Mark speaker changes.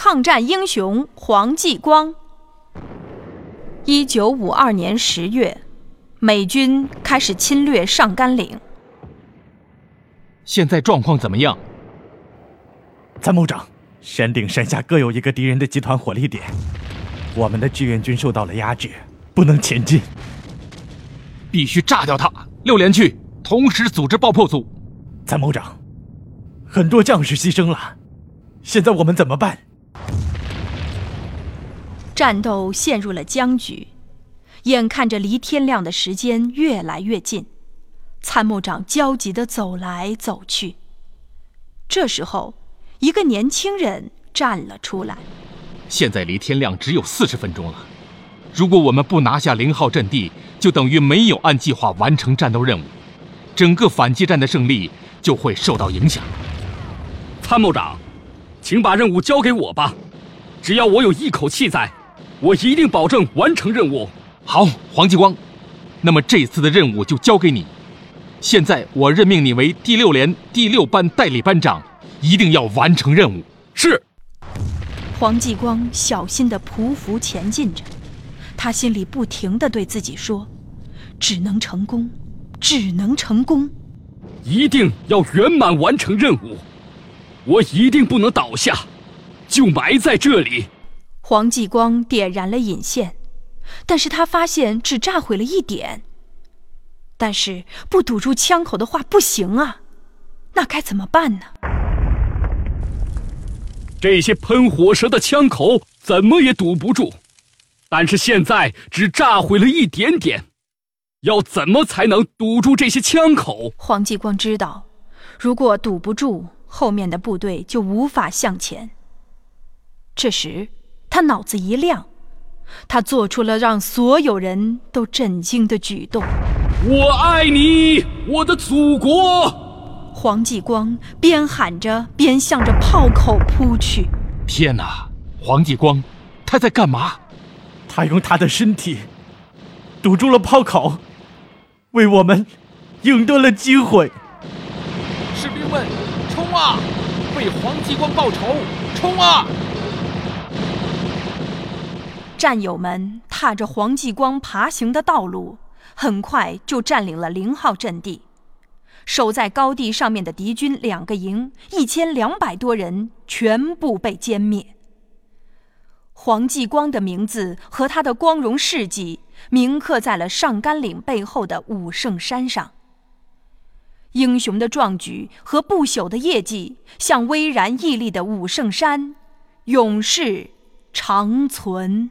Speaker 1: 抗战英雄黄继光。一九五二年十月，美军开始侵略上甘岭。
Speaker 2: 现在状况怎么样？
Speaker 3: 参谋长，山顶、山下各有一个敌人的集团火力点，我们的志愿军受到了压制，不能前进。
Speaker 2: 必须炸掉它！六连去，同时组织爆破组。
Speaker 3: 参谋长，很多将士牺牲了，现在我们怎么办？
Speaker 1: 战斗陷入了僵局，眼看着离天亮的时间越来越近，参谋长焦急地走来走去。这时候，一个年轻人站了出来：“
Speaker 2: 现在离天亮只有四十分钟了，如果我们不拿下零号阵地，就等于没有按计划完成战斗任务，整个反击战的胜利就会受到影响。”
Speaker 4: 参谋长，请把任务交给我吧，只要我有一口气在。我一定保证完成任务。
Speaker 2: 好，黄继光，那么这次的任务就交给你。现在我任命你为第六连第六班代理班长，一定要完成任务。
Speaker 4: 是。
Speaker 1: 黄继光小心地匍匐前进着，他心里不停地对自己说：“只能成功，只能成功，
Speaker 4: 一定要圆满完成任务。我一定不能倒下，就埋在这里。”
Speaker 1: 黄继光点燃了引线，但是他发现只炸毁了一点。但是不堵住枪口的话不行啊，那该怎么办呢？
Speaker 4: 这些喷火舌的枪口怎么也堵不住，但是现在只炸毁了一点点，要怎么才能堵住这些枪口？
Speaker 1: 黄继光知道，如果堵不住，后面的部队就无法向前。这时。他脑子一亮，他做出了让所有人都震惊的举动。
Speaker 4: 我爱你，我的祖国！
Speaker 1: 黄继光边喊着边向着炮口扑去。
Speaker 2: 天哪，黄继光，他在干嘛？
Speaker 3: 他用他的身体堵住了炮口，为我们赢得了机会。
Speaker 2: 士兵们，冲啊！为黄继光报仇，冲啊！
Speaker 1: 战友们踏着黄继光爬行的道路，很快就占领了零号阵地。守在高地上面的敌军两个营，一千两百多人全部被歼灭。黄继光的名字和他的光荣事迹铭刻在了上甘岭背后的武圣山上。英雄的壮举和不朽的业绩，像巍然屹立的武圣山，永世长存。